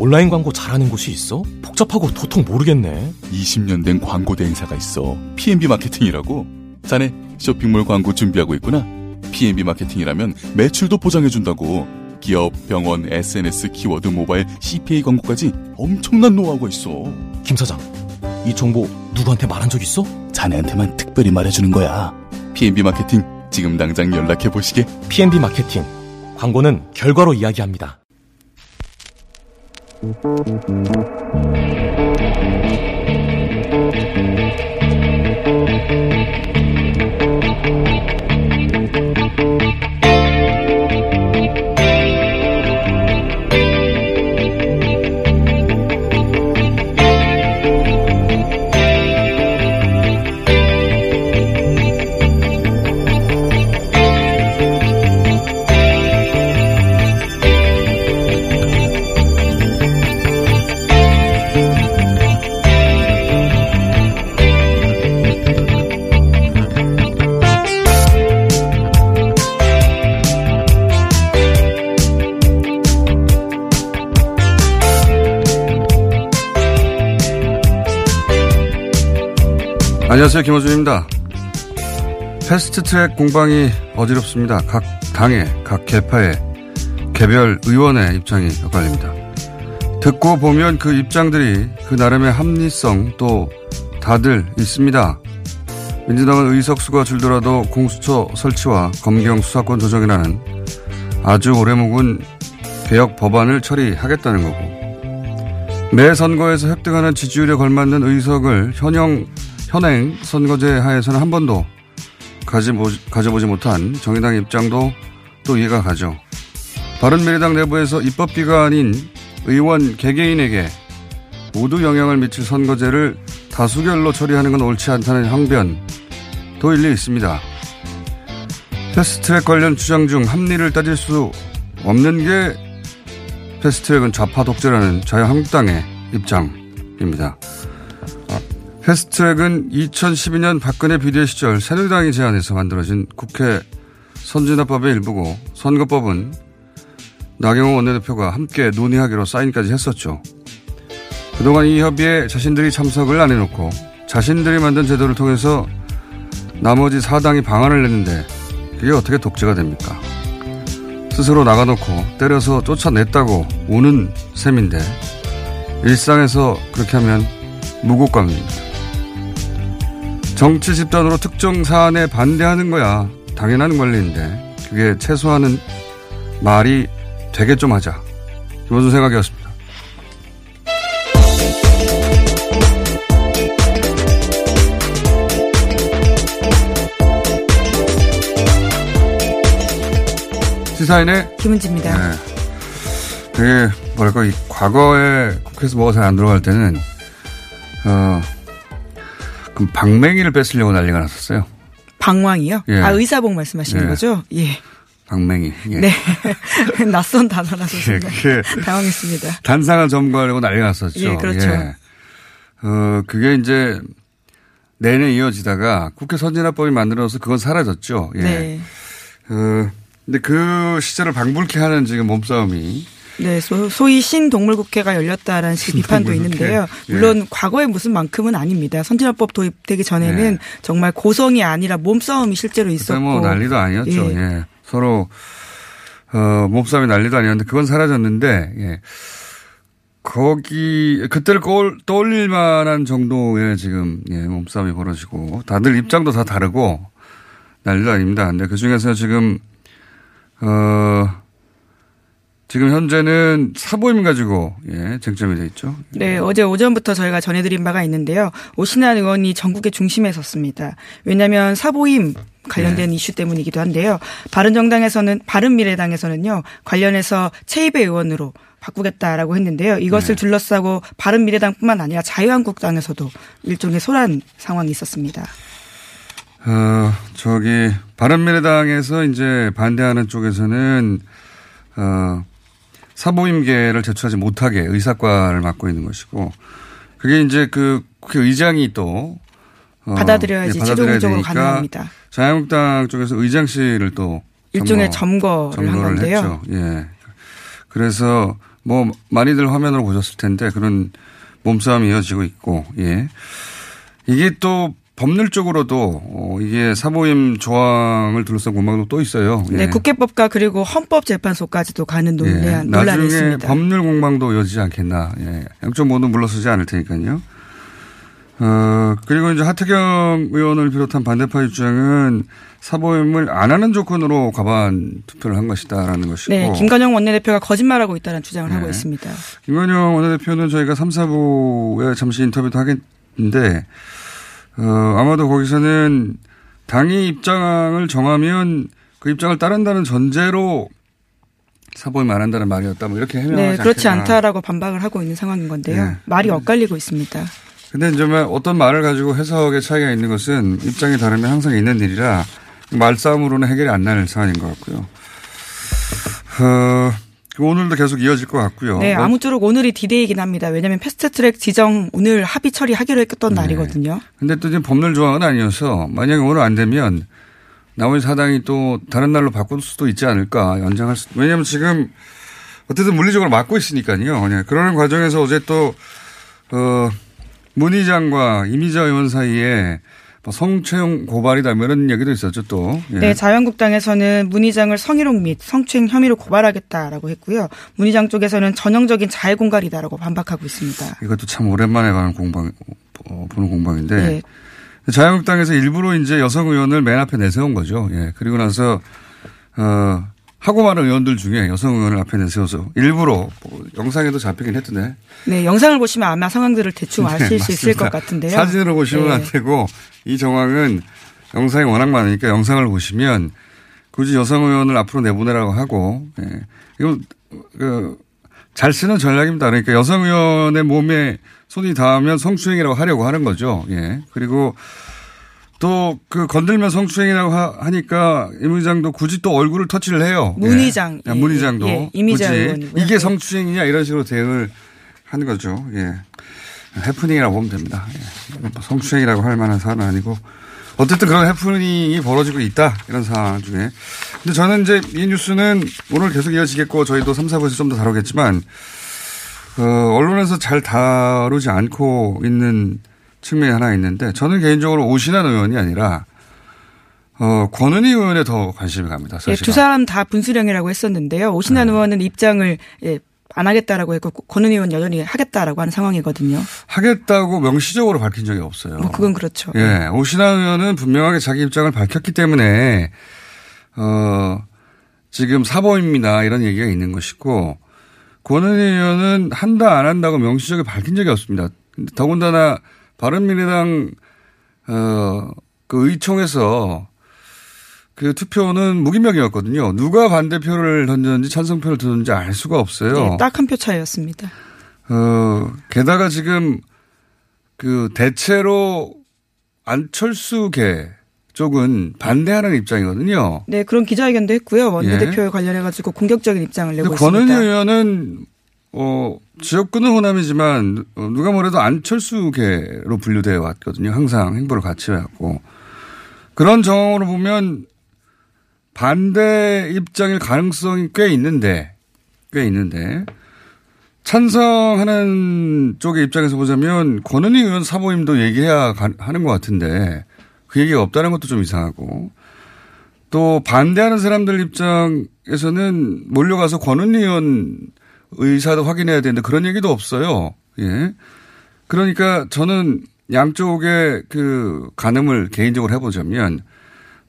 온라인 광고 잘하는 곳이 있어? 복잡하고 도통 모르겠네. 20년 된 광고 대행사가 있어. PNB 마케팅이라고. 자네 쇼핑몰 광고 준비하고 있구나. PNB 마케팅이라면 매출도 보장해준다고. 기업, 병원, SNS, 키워드, 모바일, CPA 광고까지 엄청난 노하우가 있어. 김 사장, 이 정보 누구한테 말한 적 있어? 자네한테만 특별히 말해주는 거야. PNB 마케팅 지금 당장 연락해 보시게. PNB 마케팅. 광고는 결과로 이야기합니다. Thank you. 안녕하세요. 김호준입니다. 패스트 트랙 공방이 어지럽습니다. 각 당의, 각 개파의 개별 의원의 입장이 엇갈립니다. 듣고 보면 그 입장들이 그 나름의 합리성 또 다들 있습니다. 민주당은 의석수가 줄더라도 공수처 설치와 검경 수사권 조정이라는 아주 오래 묵은 개혁 법안을 처리하겠다는 거고 매 선거에서 획득하는 지지율에 걸맞는 의석을 현영 현행 선거제 하에서는 한 번도 가져보지, 가져보지 못한 정의당 입장도 또 이해가 가죠. 바른미래당 내부에서 입법기관인 의원 개개인에게 모두 영향을 미칠 선거제를 다수결로 처리하는 건 옳지 않다는 항변도 일리 있습니다. 패스트트랙 관련 주장 중 합리를 따질 수 없는 게 패스트트랙은 좌파 독재라는 자유한국당의 입장입니다. 패스트트랙은 2012년 박근혜 비대위 시절 새누리당이 제안해서 만들어진 국회 선진화법의 일부고 선거법은 나경원 원내대표가 함께 논의하기로 사인까지 했었죠. 그동안 이 협의에 자신들이 참석을 안 해놓고 자신들이 만든 제도를 통해서 나머지 사당이 방안을 냈는데 그게 어떻게 독재가 됩니까? 스스로 나가놓고 때려서 쫓아냈다고 우는 셈인데 일상에서 그렇게 하면 무고감입니다. 정치 집단으로 특정 사안에 반대하는 거야 당연한 권리인데 그게 최소한은 말이 되게 좀 하자. 김원준 생각이었습니다. 시사인의 김은지입니다. 네. 되게 뭐랄까 이 과거에 국회에서 뭐가 잘 안 들어갈 때는 어 그럼 방맹이를 뺏으려고 난리가 났었어요. 방왕이요? 예. 아 의사복 말씀하시는 예. 거죠? 예. 방맹이. 예. 네. 낯선 단어라서 예, 당황했습니다. 단상을 점거하려고 난리가 났었죠. 예, 그렇죠. 어, 그게 이제 내내 이어지다가 국회 선진화법이 만들어서 그건 사라졌죠. 예. 네. 어, 근데 그 시절을 방불케 하는 지금 몸싸움이 네, 소, 소위 신동물국회가 열렸다라는 식의 비판도. 있는데요. 예. 물론 과거에 무슨 만큼은 아닙니다. 선진화법 도입되기 전에는 예. 정말 고성이 아니라 몸싸움이 실제로 있었고. 뭐 난리도 아니었죠. 예. 예. 서로 어, 몸싸움이 난리도 아니었는데 그건 사라졌는데 예. 거기 그때를 떠올, 떠올릴 만한 정도의 지금 예, 몸싸움이 벌어지고 다들 입장도 다 다르고 난리도 아닙니다. 근데 그 중에서 지금 어 지금 현재는 사보임 가지고 예, 쟁점이 돼 있죠. 네, 어제 오전부터 저희가 전해드린 바가 있는데요. 오신환 의원이 전국의 중심에 섰습니다. 왜냐하면 사보임 관련된 이슈 때문이기도 한데요. 바른정당에서는 바른미래당에서는요 관련해서 최입의 의원으로 바꾸겠다라고 했는데요. 이것을 네. 둘러싸고 바른미래당뿐만 아니라 자유한국당에서도 일종의 소란 상황이 있었습니다. 어, 저기, 바른미래당에서 이제 반대하는 쪽에서는, 어, 사보임계를 제출하지 못하게 의사과를 맡고 있는 것이고, 그게 이제 그, 그 의장이 또, 어, 받아들여야지 예, 받아들여야 최종적으로 가능합니다. 자유한국당 쪽에서 의장실을 또 일종의 점거, 점거를 한 건데요. 했죠. 예. 그래서 뭐 많이들 화면으로 보셨을 텐데 그런 몸싸움이 이어지고 있고, 예. 이게 또 법률적으로도 어, 이게 사보임 조항을 둘러싼 공방도 또 있어요. 예. 네, 국회법과 그리고 헌법재판소까지도 가는 논란, 예. 논란이 나중에 있습니다. 법률 공방도 이어지지 않겠나. 예. 양쪽 모두 물러서지 않을 테니까요. 어, 그리고 이제 하태경 의원을 비롯한 반대파 입장은 사보임을 안 하는 조건으로 과반 투표를 한 것이다라는 것이고. 네, 김관영 원내대표가 거짓말하고 있다는 주장을 하고 네. 있습니다. 김건영 원내대표는 저희가 3, 4부에 잠시 인터뷰도 하겠는데, 어, 아마도 거기서는 당이 입장을 정하면 그 입장을 따른다는 전제로 사보임 안 한다는 말이었다. 뭐 이렇게 해명하지 네, 그렇지 않겠나. 않다라고 반박을 하고 있는 상황인 건데요. 네. 말이 엇갈리고 있습니다. 근데 이제 뭐 어떤 말을 가지고 해석의 차이가 있는 것은 입장이 다르면 항상 있는 일이라 말싸움으로는 해결이 안 나는 사안인 것 같고요. 어, 오늘도 계속 이어질 것 같고요. 네, 뭐 아무쪼록 오늘이 디데이긴 합니다. 왜냐하면 패스트트랙 지정 오늘 합의 처리하기로 했던 네. 날이거든요. 근데 또 지금 법률 조항은 아니어서 만약에 오늘 안 되면 나머지 사당이 또 다른 날로 바꿀 수도 있지 않을까 연장할 수. 왜냐하면 지금 어쨌든 물리적으로 막고 있으니까요. 네, 그러는 과정에서 어제 또 어, 문 의장과 이미자 의원 사이에 뭐 성추행 고발이다 뭐 이런 얘기도 있었죠 또. 예. 네, 자유한국당에서는 문 의장을 성희롱 및 성추행 혐의로 고발하겠다라고 했고요. 문 의장 쪽에서는 전형적인 자해 공갈이다라고 반박하고 있습니다. 이것도 참 오랜만에 가는 공방 어, 보는 공방인데 네. 자유한국당에서 일부러 이제 여성 의원을 맨 앞에 내세운 거죠. 예. 그리고 나서 어 하고 많은 의원들 중에 여성 의원을 앞에 내세워서 일부러 뭐 영상에도 잡히긴 했던데. 네, 영상을 보시면 아마 상황들을 대충 네, 아실 수 있을. 것 같은데요. 사진으로 보시면 네. 안 되고 이 정황은 영상이 워낙 많으니까 영상을 보시면 굳이 여성 의원을 앞으로 내보내라고 하고 예. 이거 그잘 쓰는 전략입니다. 그러니까 여성 의원의 몸에 손이 닿으면 성추행이라고 하려고 하는 거죠. 예. 그리고 또 그 건들면 성추행이라고 하, 하니까 임 의장도 굳이 또 얼굴을 터치를 해요. 문 예. 의장. 아, 예, 문 예, 의장도 예. 굳이 의원이고요. 이게 예. 성추행이냐 이런 식으로 대응을 하는 거죠. 예. 해프닝이라고 보면 됩니다. 예. 뭐 성추행이라고 할 만한 사안은 아니고 어쨌든 그런 해프닝이 벌어지고 있다. 이런 상황 중에. 근데 저는 이제 이 뉴스는 오늘 계속 이어지겠고 저희도 3, 4부에서 좀 더 다루겠지만 어, 언론에서 잘 다루지 않고 있는 측면이 하나 있는데 저는 개인적으로 오신환 의원이 아니라 어, 권은희 의원에 더 관심이 갑니다. 예, 사실. 두 사람 다 분수령이라고 했었는데요. 오신환 네. 의원은 입장을 예, 안 하겠다라고 했고 권은희 의원 여전히 하겠다라고 하는 상황이거든요. 하겠다고 명시적으로 밝힌 적이 없어요. 뭐 그건 그렇죠. 예, 오신환 의원은 분명하게 자기 입장을 밝혔기 때문에 어 지금 사보입니다 이런 얘기가 있는 것이고 권은희 의원은 한다 안 한다고 명시적으로 밝힌 적이 없습니다. 더군다나 바른미래당 어그 의총에서 그 투표는 무기명이었거든요. 누가 반대표를 던졌는지 찬성표를 던졌는지 알 수가 없어요. 네, 딱한 표 차이였습니다. 어, 게다가 지금 그 대체로 안철수계 쪽은 반대하는 입장이거든요. 네, 그런 기자회견도 했고요. 원내대표에 예. 관련해 가지고 공격적인 입장을 내고 있습니다. 권은희 의원은 어, 지역구는 호남이지만 어, 누가 뭐래도 안철수계로 분류되어 왔거든요. 항상 행보를 같이 해왔고. 그런 정황으로 보면 반대 입장일 가능성이 꽤 있는데, 꽤 있는데, 찬성하는 쪽의 입장에서 보자면 권은희 의원 사모임도 얘기해야 가- 하는 것 같은데 그 얘기가 없다는 것도 좀 이상하고 또 반대하는 사람들 입장에서는 몰려가서 권은희 의원 의사도 확인해야 되는데 그런 얘기도 없어요. 예. 그러니까 저는 양쪽의 그 가늠을 개인적으로 해보자면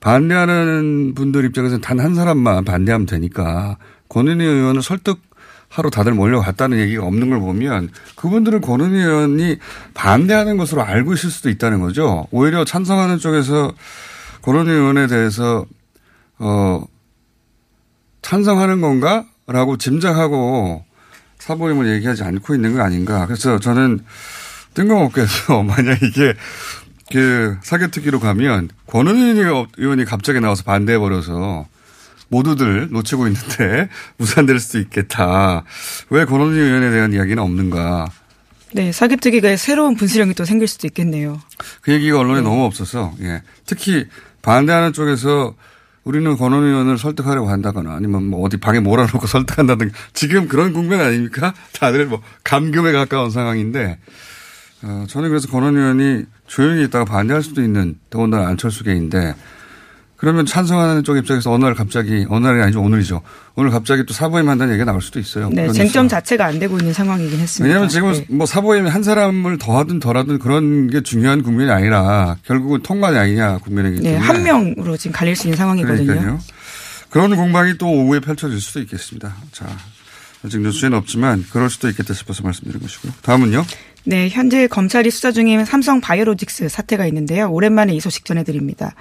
반대하는 분들 입장에서는 단 한 사람만 반대하면 되니까 권은희 의원을 설득하러 다들 몰려갔다는 얘기가 없는 걸 보면 그분들은 권은희 의원이 반대하는 것으로 알고 있을 수도 있다는 거죠. 오히려 찬성하는 쪽에서 권은희 의원에 대해서 어 찬성하는 건가? 라고 짐작하고 사보임을 얘기하지 않고 있는 거 아닌가. 그래서 저는 뜬금없게서 만약 이게 그 사개특위로 가면 권은희 의원이 갑자기 나와서 반대해 버려서 모두들 놓치고 있는데 무산될 수도 있겠다. 왜 권은희 의원에 대한 이야기는 없는가. 네, 사기특위가 새로운 분수령이 또 생길 수도 있겠네요. 그 얘기가 언론에 네. 너무 없어서, 예. 특히 반대하는 쪽에서 우리는 권원 의원을 설득하려고 한다거나 아니면 뭐 어디 방에 몰아놓고 설득한다든가 지금 그런 국면 아닙니까? 다들 뭐 감금에 가까운 상황인데 어, 저는 그래서 권원 의원이 조용히 있다가 반대할 수도 있는 더군다나 안철수계인데 그러면 찬성하는 쪽 입장에서 어느 날 갑자기 어느 날이 아니죠 오늘이죠. 오늘 갑자기 또 사보임 한다는 얘기가 나올 수도 있어요. 네, 쟁점 뉴스가. 자체가 안 되고 있는 상황이긴 했습니다. 왜냐하면 지금 네. 뭐 사보임 한 사람을 더하든 덜하든 그런 게 중요한 국면이 아니라 결국은 통관이 아니냐 국면이기 때문에 네, 한 명으로 지금 갈릴 수 있는 상황이거든요. 그러니까요. 그런 공방이 또 오후에 펼쳐질 수도 있겠습니다. 자, 아직 뉴스에는 없지만 그럴 수도 있겠다 싶어서 말씀드린 것이고요. 다음은요. 네, 현재 검찰이 수사 중인 삼성 바이오로직스 사태가 있는데요. 오랜만에 이 소식 전해드립니다.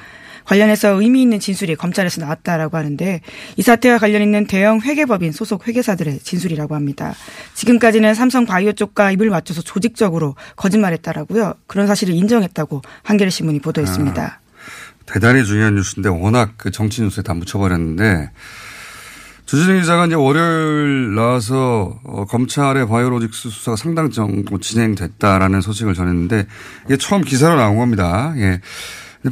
관련해서 의미 있는 진술이 검찰에서 나왔다라고 하는데 이 사태와 관련 있는 대형 회계법인 소속 회계사들의 진술이라고 합니다. 지금까지는 삼성 바이오 쪽과 입을 맞춰서 조직적으로 거짓말했다라고요. 그런 사실을 인정했다고 한겨레 신문이 보도했습니다. 아, 대단히 중요한 뉴스인데 워낙 그 정치 뉴스에 다 묻혀버렸는데 주진우 기자가 이제 월요일 나와서 어, 검찰의 바이오로직스 수사가 상당 정도 진행됐다라는 소식을 전했는데 이게 처음 기사로 나온 겁니다. 예.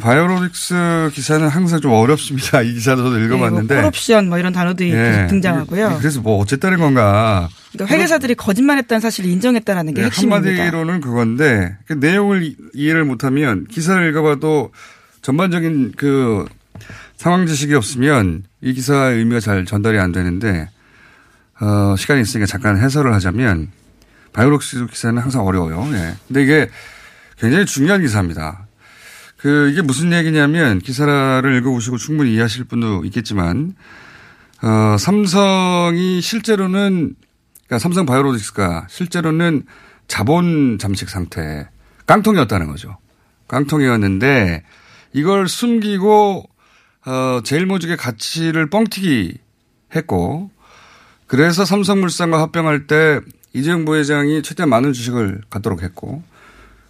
바이오로직스 기사는 항상 좀 어렵습니다. 이 기사도 저도 읽어봤는데. 네, 뭐 콜옵션 뭐 이런 단어들이 네. 등장하고요. 그래서 뭐 어쨌다는 건가. 그러니까 회계사들이 거짓말했다는 사실을 인정했다라는 게 네, 핵심입니다. 한마디로는 그건데 그 내용을 이해를 못하면 기사를 읽어봐도 전반적인 그 상황 지식이 없으면 이 기사의 의미가 잘 전달이 안 되는데 어, 시간이 있으니까 잠깐 해설을 하자면 바이오록스 기사는 항상 어려워요. 예. 근데 이게 굉장히 중요한 기사입니다. 그 이게 무슨 얘기냐면 기사를 읽어보시고 충분히 이해하실 분도 있겠지만 어, 삼성이 실제로는 그러니까 삼성 바이오로직스가 실제로는 자본 잠식 상태 깡통이었다는 거죠. 깡통이었는데 이걸 숨기고 어, 제일모직의 가치를 뻥튀기 했고 그래서 삼성물산과 합병할 때 이재용 부회장이 최대한 많은 주식을 갖도록 했고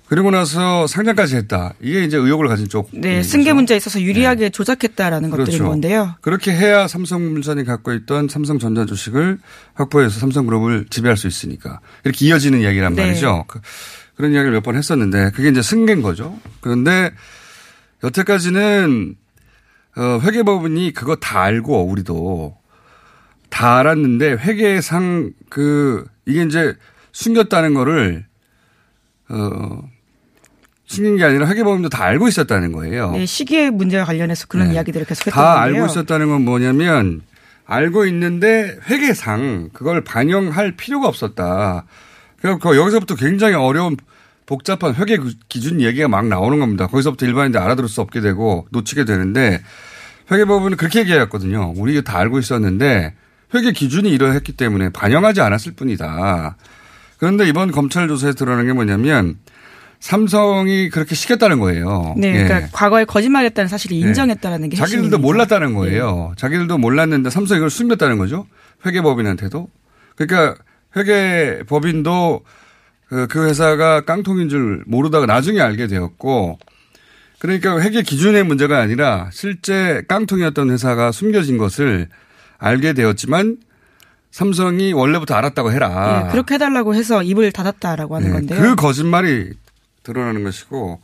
그리고 나서 상장까지 했다. 이게 이제 의혹을 가진 쪽. 네, 승계 문제에 있어서 유리하게 네. 조작했다라는 그렇죠. 것들인 건데요. 그렇게 해야 삼성물산이 갖고 있던 삼성전자 주식을 확보해서 삼성그룹을 지배할 수 있으니까 이렇게 이어지는 이야기란 네. 말이죠. 그, 그런 이야기를 몇 번 했었는데 그게 이제 승계인 거죠. 그런데 여태까지는 어, 회계법원이 그거 다 알고 우리도 다 알았는데 회계상 그 이게 이제 숨겼다는 거를 어 숨긴 게 아니라 회계법인도 다 알고 있었다는 거예요. 네, 시기의 문제와 관련해서 그런 네. 이야기들을 계속 했던 다. 알고 있었다는 건 뭐냐면 알고 있는데 회계상 그걸 반영할 필요가 없었다. 그러니까 여기서부터 굉장히 어려운 복잡한 회계 기준 얘기가 막 나오는 겁니다. 거기서부터 일반인들 알아들을 수 없게 되고 놓치게 되는데 회계법은 그렇게 얘기했거든요. 우리 다 알고 있었는데 회계 기준이 이러했기 때문에 반영하지 않았을 뿐이다. 그런데 이번 검찰 조사에 드러난 게 뭐냐면 삼성이 그렇게 시켰다는 거예요. 네. 그러니까 예. 과거에 거짓말했다는 사실을 네. 인정했다는 게 자기들도 몰랐다는 거예요. 네. 자기들도 몰랐는데 삼성이 이걸 숨겼다는 거죠. 회계법인한테도. 그러니까 회계법인도 그, 그 회사가 깡통인 줄 모르다가 나중에 알게 되었고 그러니까 회계 기준의 문제가 아니라 실제 깡통이었던 회사가 숨겨진 것을 알게 되었지만 삼성이 원래부터 알았다고 해라. 네, 그렇게 해달라고 해서 입을 닫았다라고 하는 네, 건데요. 그 거짓말이 드러나는 것이고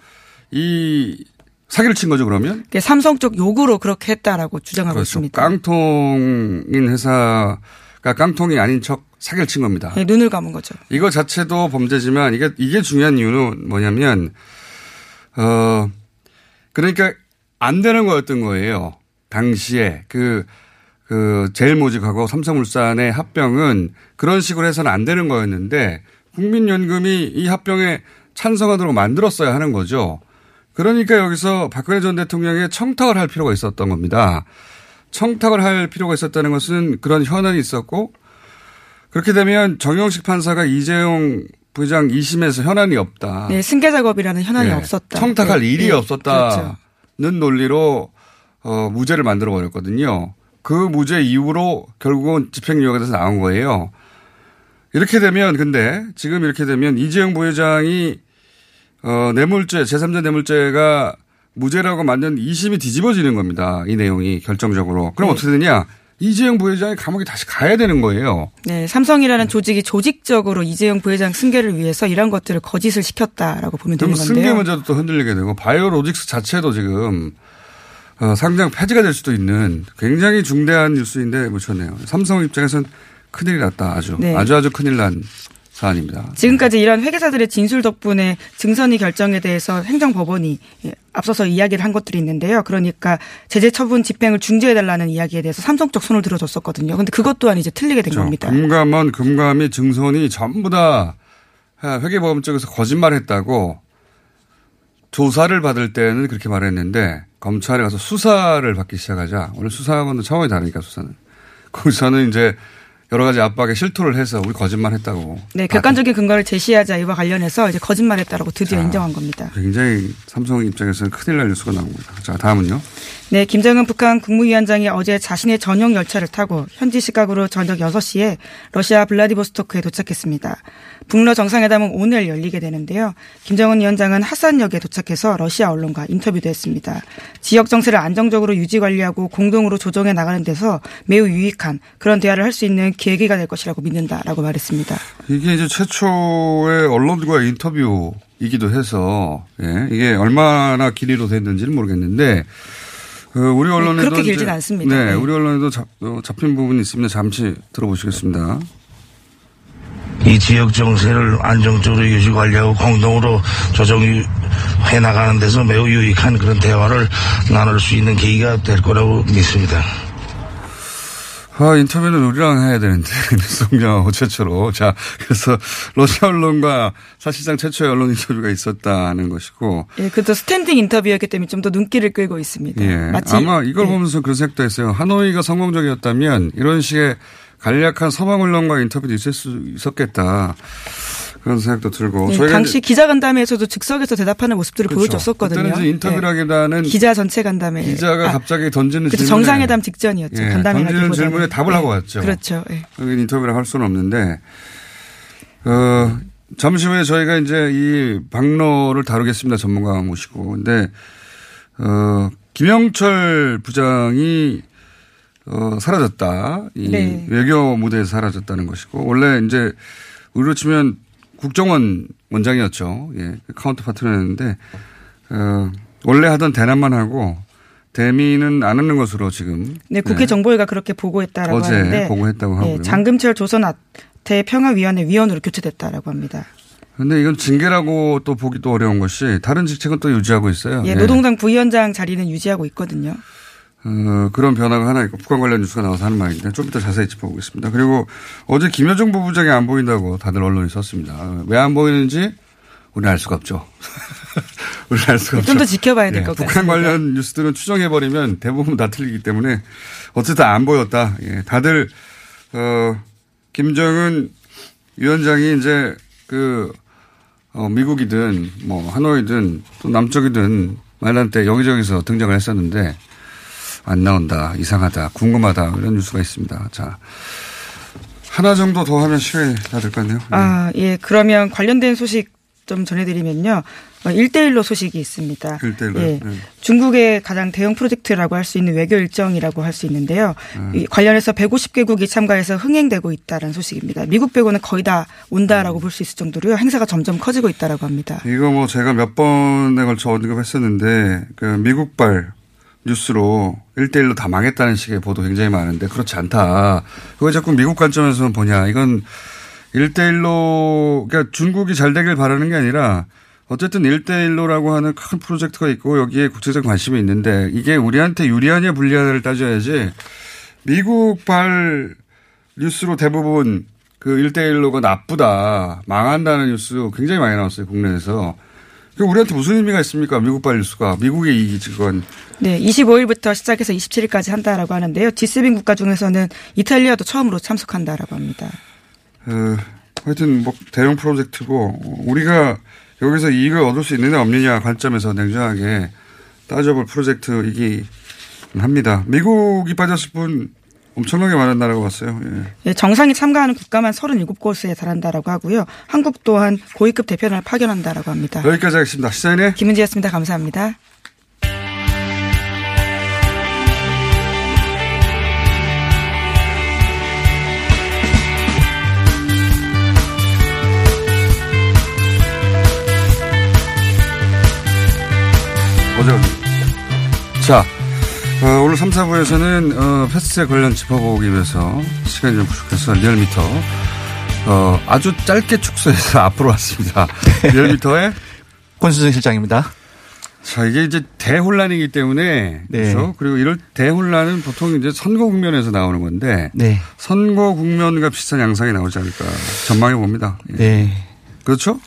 이 사기를 친 거죠 그러면? 삼성 쪽 요구로 그렇게 했다라고 주장하고 그렇죠. 있습니다. 깡통인 회사 가 깡통이 아닌 척 사기를 친 겁니다. 네, 눈을 감은 거죠. 이거 자체도 범죄지만 이게 이게 중요한 이유는 뭐냐면 어 그러니까 안 되는 거였던 거예요. 당시에 그, 그 제일모직하고 삼성물산의 합병은 그런 식으로 해서는 안 되는 거였는데 국민연금이 이 합병에 찬성하도록 만들었어야 하는 거죠. 그러니까 여기서 박근혜 전 대통령의 청탁을 할 필요가 있었던 겁니다. 청탁을 할 필요가 있었다는 것은 그런 현안이 있었고 그렇게 되면 정영식 판사가 이재용 부회장 2심에서 현안이 없다. 네, 승계 작업이라는 현안이 네. 없었다. 청탁할 네. 일이 네. 없었다는 그렇죠. 논리로 어, 무죄를 만들어 버렸거든요. 그 무죄 이후로 결국은 집행유예가 돼서 나온 거예요. 이렇게 되면 근데 지금 이렇게 되면 이재용 부회장이 어, 뇌물죄, 제3자 뇌물죄가 무죄라고 만든 2심이 뒤집어지는 겁니다. 이 내용이 결정적으로. 그럼 네. 어떻게 되냐? 이재용 부회장이 감옥에 다시 가야 되는 거예요. 네, 삼성이라는 조직이 조직적으로 이재용 부회장 승계를 위해서 이런 것들을 거짓을 시켰다라고 보면 되는 승계 건데요. 문제도 또 흔들리게 되고 바이오로직스 자체도 지금 어, 상장 폐지가 될 수도 있는 굉장히 중대한 뉴스인데 묻혔네요. 삼성 입장에서는 큰일이 났다. 아주 네. 아주 아주 큰일 난 사안입니다. 지금까지 이런 회계사들의 진술 덕분에 증선이 결정에 대해서 행정법원이 예, 앞서서 이야기를 한 것들이 있는데요. 그러니까 제재 처분 집행을 중지해달라는 이야기에 대해서 삼성 쪽 손을 들어줬었거든요. 근데 그것 또한 이제 틀리게 된 겁니다. 금감원, 금감이 증선이 전부 다 회계법원 쪽에서 거짓말했다고 조사를 받을 때는 그렇게 말했는데 검찰에 가서 수사를 받기 시작하자 오늘 수사하고는 차원이 다르니까 수사는 거기서는 이제 여러 가지 압박에 실토를 해서 우리 거짓말했다고. 네, 객관적인 근거를 제시하자 이와 관련해서 이제 거짓말했다라고 드디어 자. 인정한 겁니다. 굉장히 삼성 입장에서는 큰일 날 뉴스가 나옵니다. 자 다음은요. 네, 김정은 북한 국무위원장이 어제 자신의 전용 열차를 타고 현지 시각으로 저녁 6시에 러시아 블라디보스토크에 도착했습니다. 북러 정상회담은 오늘 열리게 되는데요. 김정은 위원장은 하산역에 도착해서 러시아 언론과 인터뷰도 했습니다. 지역 정세를 안정적으로 유지 관리하고 공동으로 조정해 나가는 데서 매우 유익한 그런 대화를 할 수 있는 계기가 될 것이라고 믿는다라고 말했습니다. 이게 이제 최초의 언론과 인터뷰이기도 해서 예, 이게 얼마나 길이로 됐는지는 모르겠는데 그 우리 언론에도 네, 그렇게 이제- 길진 않습니다. 네, 네. 우리 언론에도 잡, 어, 잡힌 부분이 있습니다. 잠시 들어보시겠습니다. 이 지역 정세를 안정적으로 유지 관리하고 공동으로 조정해 나가는 데서 매우 유익한 그런 대화를 나눌 수 있는 계기가 될 거라고 믿습니다. 아, 인터뷰는 우리랑 해야 되는데, 뉴스공장하고 최초로. 자, 그래서 러시아 언론과 사실상 최초의 언론 인터뷰가 있었다는 것이고, 예, 그것도 스탠딩 인터뷰였기 때문에 좀 더 눈길을 끌고 있습니다. 예. 마치 아마 이걸 예. 보면서 그런 생각도 했어요. 하노이가 성공적이었다면 이런 식의 간략한 서방 언론과 인터뷰도 있을 수 있었겠다. 그런 생각도 들고. 네, 당시 이제- 기자 간담회에서도 즉석에서 대답하는 모습들을 그렇죠. 보여줬었거든요. 그때는 인터뷰라기보다는 예. 기자 전체 간담회. 기자가 아, 갑자기 던지는 질문에 정상회담 직전이었죠. 예, 간담회라기보다는. 던지는 질문에 답을 예. 하고 왔죠. 그렇죠. 예. 여기 인터뷰를 할 수는 없는데, 어, 잠시 후에 저희가 이제 이 박로를 다루겠습니다. 전문가 모시고. 근데, 어, 김영철 부장이 어, 사라졌다. 이 네. 외교 무대에서 사라졌다는 것이고, 원래 이제 우리로 치면 국정원 원장이었죠. 예. 카운터 파트너였는데, 어, 원래 하던 대남만 하고, 대미는 안 하는 것으로 지금. 네, 국회 네. 정보위가 그렇게 보고했다라고 어제 하는데 보고했다고 하고요. 예, 장금철 조선 아태 평화위원회 위원으로 교체됐다라고 합니다. 근데 이건 징계라고 또 보기도 어려운 것이 다른 직책은 또 유지하고 있어요. 예, 예. 노동당 부위원장 자리는 유지하고 있거든요. 어, 그런 변화가 하나 있고 북한 관련 뉴스가 나와서 하는 말인데 좀 이따 자세히 짚어보겠습니다. 그리고 어제 김여정 부부장이 안 보인다고 다들 언론이 썼습니다. 왜 안 보이는지 우리는 알 수가 없죠. 우리는 알 수가 없죠. 좀 더 지켜봐야 될 예, 것 북한. 관련 뉴스들은 추정해버리면 대부분 다 틀리기 때문에 어쨌든 안 보였다. 예, 다들, 어, 김정은 위원장이 이제 그, 어, 미국이든 뭐 하노이든 또 남쪽이든 말한 때 여기저기서 등장을 했었는데 안 나온다. 이상하다. 궁금하다. 이런 뉴스가 있습니다. 자. 하나 정도 더 하면 다될것 같네요. 예. 아, 예. 그러면 관련된 소식 좀 전해드리면요. 어, 1대1로 소식이 있습니다. 1대1로. 예. 네. 중국의 가장 대형 프로젝트라고 할 수 있는 외교 일정이라고 할 수 있는데요. 네. 이 관련해서 150개국이 참가해서 흥행되고 있다는 소식입니다. 미국 빼고는 거의 다 온다라고 볼수 있을 정도로요. 행사가 점점 커지고 있다라고 합니다. 이거 뭐 제가 몇 번에 걸쳐 언급했었는데 그 미국발 뉴스로 1대1로 다 망했다는 식의 보도 굉장히 많은데 그렇지 않다. 그거 자꾸 미국 관점에서 보냐. 이건 1대1로 그러니까 중국이 잘 되길 바라는 게 아니라 어쨌든 1대1로라고 하는 큰 프로젝트가 있고 여기에 국제적 관심이 있는데 이게 우리한테 유리하냐 불리하냐를 따져야지 미국발 뉴스로 대부분 그 1대1로가 나쁘다, 망한다는 뉴스 굉장히 많이 나왔어요, 국내에서. 그 우리한테 무슨 의미가 있습니까? 미국발 뉴스가. 미국의 이익이지, 그건. 네, 25일부터 시작해서 27일까지 한다라고 하는데요. G7 국가 중에서는 이탈리아도 처음으로 참석한다라고 합니다. 어, 하여튼 뭐 대형 프로젝트고 우리가 여기서 이익을 얻을 수 있느냐 없느냐 관점에서 냉정하게 따져볼 프로젝트이기 합니다. 미국이 빠졌을 뿐 엄청나게 많은다라고 봤어요. 예. 예, 정상이 참가하는 국가만 37곳에 달한다라고 하고요. 한국 또한 고위급 대표단을 파견한다라고 합니다. 여기까지 하겠습니다. 시사인의 김은지였습니다. 감사합니다. 어제 자, 어, 오늘 3, 4부에서는 어, 패스트트랙 관련 짚어보기 위해서 시간이 좀 부족해서 리얼미터 어, 아주 짧게 축소해서 앞으로 왔습니다. 리얼미터의 권수정 실장입니다. 자, 이게 이제 대혼란이기 때문에. 네. 그렇죠. 그리고 이럴 대혼란은 보통 이제 선거 국면에서 나오는 건데. 네. 선거 국면과 비슷한 양상이 나오지 않을까 전망해 봅니다. 예. 네. 그렇죠?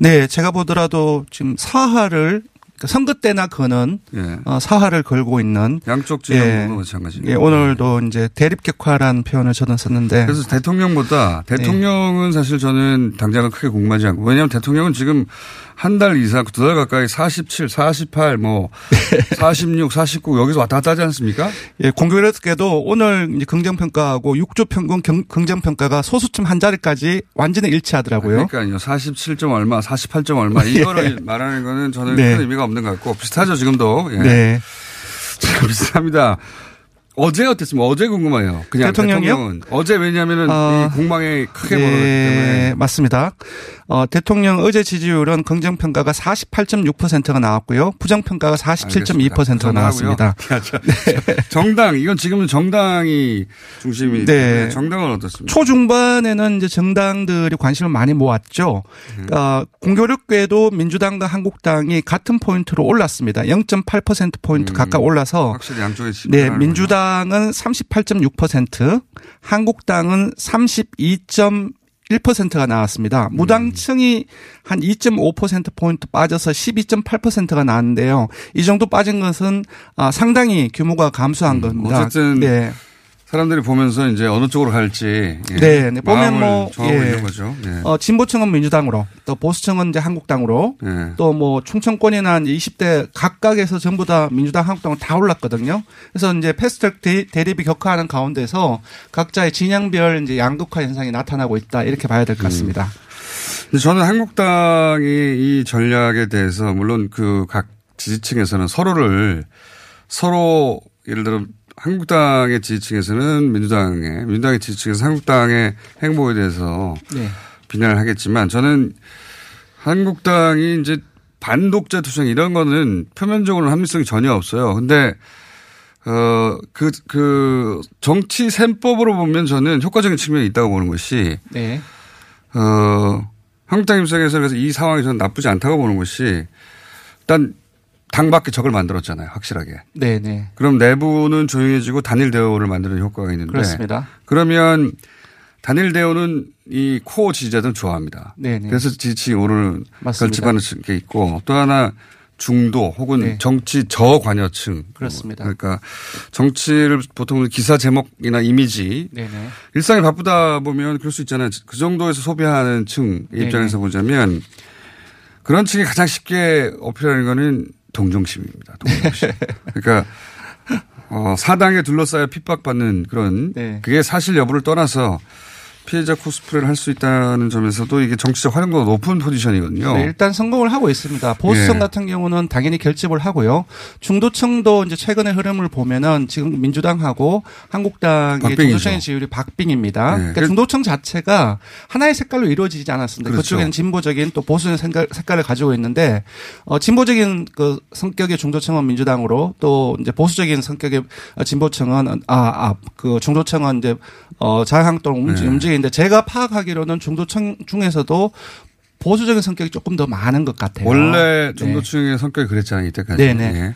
네, 제가 보더라도 지금 사활을 그러니까 선거 때나 그는 예. 어, 사활을 걸고 있는 양쪽 진영도 마찬가지입니다. 예, 오늘도 이제 대립격화라는 표현을 저는 썼는데 그래서 대통령보다 대통령은 사실 저는 당장은 크게 궁금하지 않고 왜냐하면 대통령은 지금 한 달 이상 두 달 가까이 47, 48, 뭐 46, 49 여기서 왔다 갔다 하지 않습니까? 예, 공교롭게도 오늘 이제 긍정평가하고 6조 평균 경- 긍정평가가 소수점 한 자리까지 완전히 일치하더라고요. 그러니까요. 47점 얼마, 48점 얼마 이거를 말하는 거는 저는 네. 큰 의미가 없는 것 같고 비슷하죠 지금도. 예. 네. 참 비슷합니다. 어제 어땠습니까? 어제 궁금해요. 그냥 대통령이요? 어제 왜냐하면은 어, 이 공방에 크게 벌어졌기 때문에 네, 맞습니다. 어, 대통령 어제 지지율은 긍정 평가가 48.6%가 나왔고요. 부정 평가가 47.2%가 나왔습니다. 정당 이건 지금은 정당이 중심이 네. 네. 정당은 어떻습니까? 초중반에는 이제 정당들이 관심을 많이 모았죠. 그러니까 공교롭게도 민주당과 한국당이 같은 포인트로 올랐습니다. 0.8% 포인트 음. 가까이 올라서 확실히 양쪽에 집 네, 민주당은 38.6%, 한국당은 32.1%가 나왔습니다. 음. 무당층이 한 2.5%포인트 빠져서 12.8%가 나왔는데요. 이 정도 빠진 것은 아, 상당히 규모가 감소한 겁니다. 음, 어쨌든 네. 사람들이 보면서 이제 어느 쪽으로 갈지 예. 네, 네. 보면 뭐, 정하고 예. 있는 거죠. 예. 어, 진보층은 민주당으로, 또 보수층은 이제 한국당으로, 예. 또뭐 충청권이나 이제 20대 각각에서 전부 다 민주당, 한국당은 다 올랐거든요. 그래서 이제 패스트트랙 대- 대립이 격화하는 가운데서 각자의 진영별 이제 양극화 현상이 나타나고 있다 이렇게 봐야 될 것 같습니다. 근데 저는 한국당이 이 전략에 대해서 물론 그 각 지지층에서는 서로를 서로 예를 들어 한국당의 지지층에서는 민주당의 민주당의 지지층에서 한국당의 행보에 대해서 네. 비난을 하겠지만 저는 한국당이 이제 반독자 투쟁 이런 거는 표면적으로는 합리성이 전혀 없어요. 근데 어, 그, 그, 정치 셈법으로 보면 저는 효과적인 측면이 있다고 보는 것이, 네. 어, 한국당 입장에서 그래서 이 상황이 저는 나쁘지 않다고 보는 것이, 일단, 당 밖에 적을 만들었잖아요, 확실하게. 네, 네. 그럼 내부는 조용해지고 단일 대우를 만드는 효과가 있는데. 그렇습니다. 그러면 단일 대우는 이 코어 지지자들은 좋아합니다. 네네. 그래서 지지층이 오르는 맞습니다. 결집하는 게 있고 또 하나 중도 혹은 네. 정치 저관여층. 그렇습니다. 그러니까 정치를 보통 기사 제목이나 이미지 네, 네. 일상이 바쁘다 보면 그럴 수 있잖아요. 그 정도에서 소비하는 층 네네. 입장에서 보자면 그런 층이 가장 쉽게 어필하는 거는 동정심입니다. 동정심. 그러니까 어, 사당에 둘러싸여 핍박받는 그런 네. 그게 사실 여부를 떠나서 피해자 코스프레를 할 수 있다는 점에서도 이게 정치적 활용도가 높은 포지션이거든요. 네, 일단 성공을 하고 있습니다. 보수층 예. 같은 경우는 당연히 결집을 하고요. 중도층도 이제 최근의 흐름을 보면은 지금 민주당하고 한국당의 박빙이죠. 중도층의 지지율이 박빙입니다. 네. 그러니까 중도층 자체가 하나의 색깔로 이루어지지 않았습니다. 그 그렇죠. 쪽에는 진보적인 또 보수적인 색깔, 색깔을 가지고 있는데 어, 진보적인 그 성격의 중도층은 민주당으로 또 이제 보수적인 성격의 진보층은 아, 아, 그 중도층은 이제 어, 자유한국당 움직, 네. 움직이는데 제가 파악하기로는 중도층 중에서도 보수적인 성격이 조금 더 많은 것 같아요. 원래 네. 중도층의 성격이 그랬잖아요. 이때까지. 네네. 예.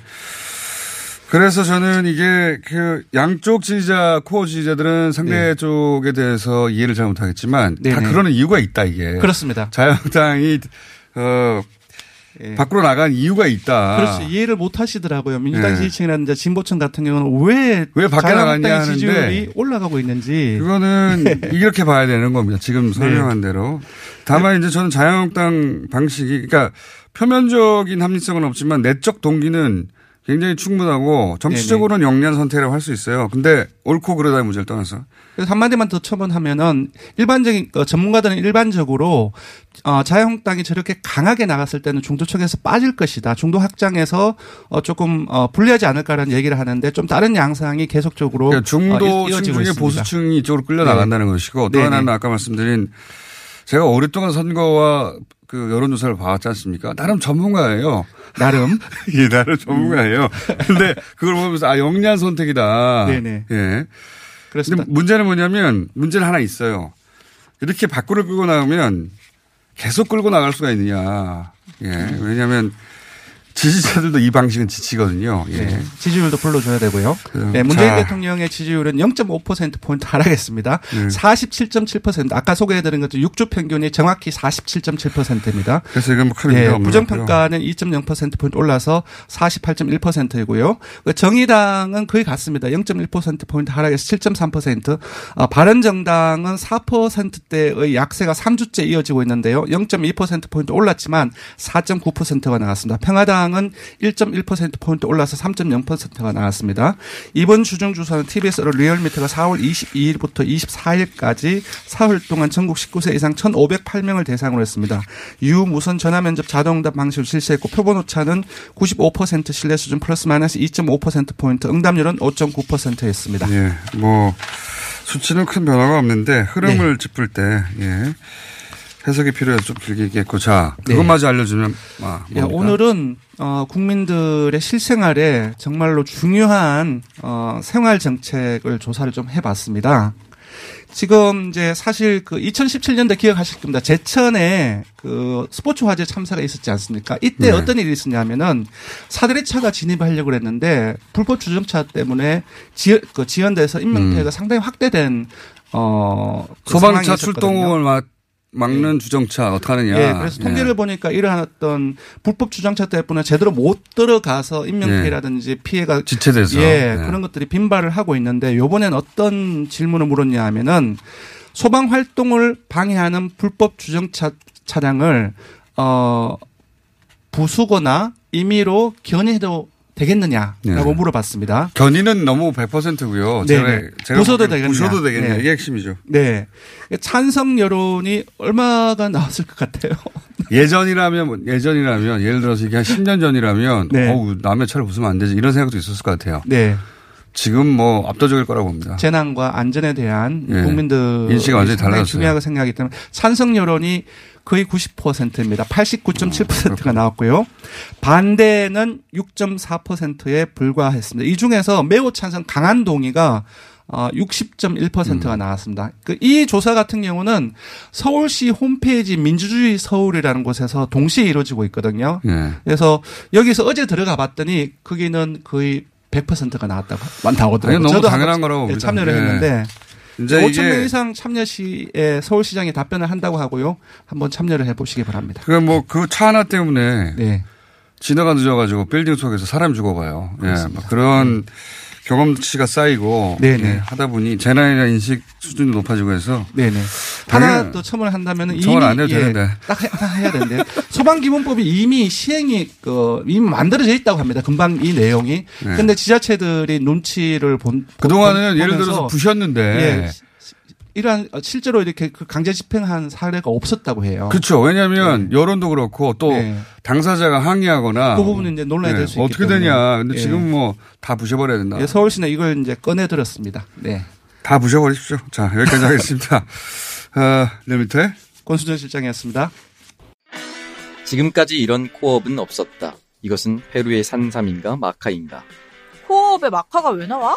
그래서 저는 이게 그 양쪽 지지자, 코어 지지자들은 상대 네. 쪽에 대해서 이해를 잘 못하겠지만 다 네네. 그러는 이유가 있다 이게. 그렇습니다. 자유한국당이 어 예. 밖으로 나간 이유가 있다. 그렇죠. 이해를 못 하시더라고요. 민주당 네. 지지층이라든지 진보층 같은 경우는 왜, 왜 밖에 나갔냐 하는데 지지율이 올라가고 있는지. 그거는 이렇게 봐야 되는 겁니다. 지금 설명한 대로. 다만 이제 저는 자유한국당 방식이 그러니까 표면적인 합리성은 없지만 내적 동기는 굉장히 충분하고 정치적으로는 영리한 선택이라고 할 수 있어요. 근데 옳고 그러다의 문제를 떠나서 그래서 한마디만 더 첨언하면은 일반적인 어, 전문가들은 일반적으로 어, 자유한국당이 저렇게 강하게 나갔을 때는 중도층에서 빠질 것이다. 중도 확장에서 어, 조금 어, 불리하지 않을까라는 얘기를 하는데 좀 다른 양상이 계속적으로 그러니까 중도층 어, 중에 있습니다. 보수층이 이쪽으로 끌려 나간다는 것이고 또. 하나는 아까 말씀드린 제가 오랫동안 선거와 그 여론조사를 봐왔지 않습니까? 나름 전문가예요. 나름 예, 나름 전문가예요. 근데 그걸 보면서 아 영리한 선택이다. 네네. 예. 그렇습니다. 근데 문제는 뭐냐면 문제는 하나 있어요. 이렇게 밖으로 끌고 나오면 계속 끌고 나갈 수가 있느냐. 예. 왜냐하면 지지자들도 이 방식은 지치거든요. 예. 네, 지지율도 불러줘야 되고요. 그래요. 네, 문재인 자. 대통령의 지지율은 0.5%포인트 하락했습니다. 네. 47.7%. 아까 소개해드린 것도 6주 평균이 정확히 47.7%입니다. 그래서 이건 큰 의미가 예, 부정평가는 2.0%포인트 올라서 48.1%이고요. 그 정의당은 거의 같습니다. 0.1%포인트 하락해서 7.3%. 어, 바른정당은 4%대의 약세가 3주째 이어지고 있는데요. 0.2%포인트 올랐지만 4.9%가 나왔습니다. 평화당 은 1.1%포인트 올라서 3.0%가 나왔습니다. 이번 주중 주사는 TBS로 리얼미터가 4월 22일부터 24일까지 사흘 동안 전국 19세 이상 1,508명을 대상으로 했습니다. 유무선 전화 면접 자동응답 방식을 실시했고 표본 오차는 95% 신뢰 수준 플러스 마이너스 2.5%포인트 응답률은 5.9%였습니다. 예. 뭐 수치는 큰 변화가 없는데 흐름을 짚을 때 예. 해석이 필요해서 좀 길게 얘기했고 자 그것마저 알려주면 아, 예? 오늘은 어, 국민들의 실생활에 정말로 중요한 어, 생활 정책을 조사를 좀 해봤습니다. 지금 이제 사실 그 2017년도 기억하실 겁니다. 제천에 그 스포츠 화재 참사가 있었지 않습니까? 이때 네. 어떤 일이 있었냐면은 사다리 차가 진입하려고 그랬는데 불법 주정차 때문에 지연, 그 지연돼서 인명피해가 상당히 확대된 어, 그 음. 소방차. 출동을 막, 막는 주정차 어떡하느냐. 예, 그래서 통계를 보니까 이러한 어떤 불법 주정차 때문에 제대로 못 들어가서 인명피해라든지 피해가 지체돼서. 예, 네. 그런 것들이 빈발을 하고 있는데 요번엔 어떤 질문을 물었냐 하면은 소방 활동을 방해하는 불법 주정차 차량을 어 부수거나 임의로 견인해도 되겠느냐라고 네. 물어봤습니다. 견인은 너무 100%고요. 네, 제가, 네. 보기엔 되겠냐. 되겠냐. 네. 이게 핵심이죠. 네. 찬성 여론이 얼마가 나왔을 것 같아요? 예전이라면, 뭐- 예전이라면, 예를 들어서 이게 한 10년 전이라면, 네. 어우, 남의 차를 부수면 안 되지. 이런 생각도 있었을 것 같아요. 네. 지금 뭐 압도적일 거라고 봅니다. 재난과 안전에 대한 예. 국민들 인식이 완전히 달라졌어요. 중요하게 생각하기 때문에 찬성 여론이 거의 90%입니다. 89.7%가 나왔고요. 반대는 6.4%에 불과했습니다. 이 중에서 매우 찬성 강한 동의가 어, 60.1%가 음. 나왔습니다. 그이 조사 같은 경우는 서울시 홈페이지 민주주의 서울이라는 곳에서 동시에 이루어지고 있거든요. 예. 그래서 여기서 어제 들어가 봤더니 거기는 거의 100%가 나왔다고 나오더라고요. 아니, 너무 저도 당연한 거라고 봅니다. 참여를 예. 했는데 이제 5천 명 이상 참여 시에 서울시장이 답변을 한다고 하고요. 한번 참여를 해보시기 바랍니다. 그뭐그 차 하나 때문에 네. 진화가 늦어가지고 빌딩 속에서 사람 죽어봐요. 예, 뭐 그런 경험치가 쌓이고. 예, 하다 보니 대한 인식 수준이 높아지고 해서 네네. 하나 더 첨언을 한다면 이미 첨언 안 해도 예, 되는데. 딱 해- 딱 해야 되는데 소방기본법이 이미 시행이 그 이미 만들어져 있다고 합니다. 금방 이 내용이. 네. 근데 지자체들이 눈치를 본 그동안은 본- 예를 들어서 부셨는데 예, 시- 이러한 실제로 이렇게 그 강제 집행한 사례가 없었다고 해요. 그렇죠. 왜냐하면 여론도 그렇고 또 네. 당사자가 항의하거나 그 부분은 이제 논란이 네, 될수 있기 어떻게. 되냐. 근데 예. 지금 뭐 다 부셔버려야 된다. 예, 서울시는 이걸 이제 꺼내 들었습니다. 네. 다 부셔버리십시오. 자 여기까지 하겠습니다. 어, 내 밑에 권수정 실장이었습니다. 지금까지 이런 코업은 없었다. 이것은 페루의 산삼인가 마카인가. 코업에 마카가 왜 나와?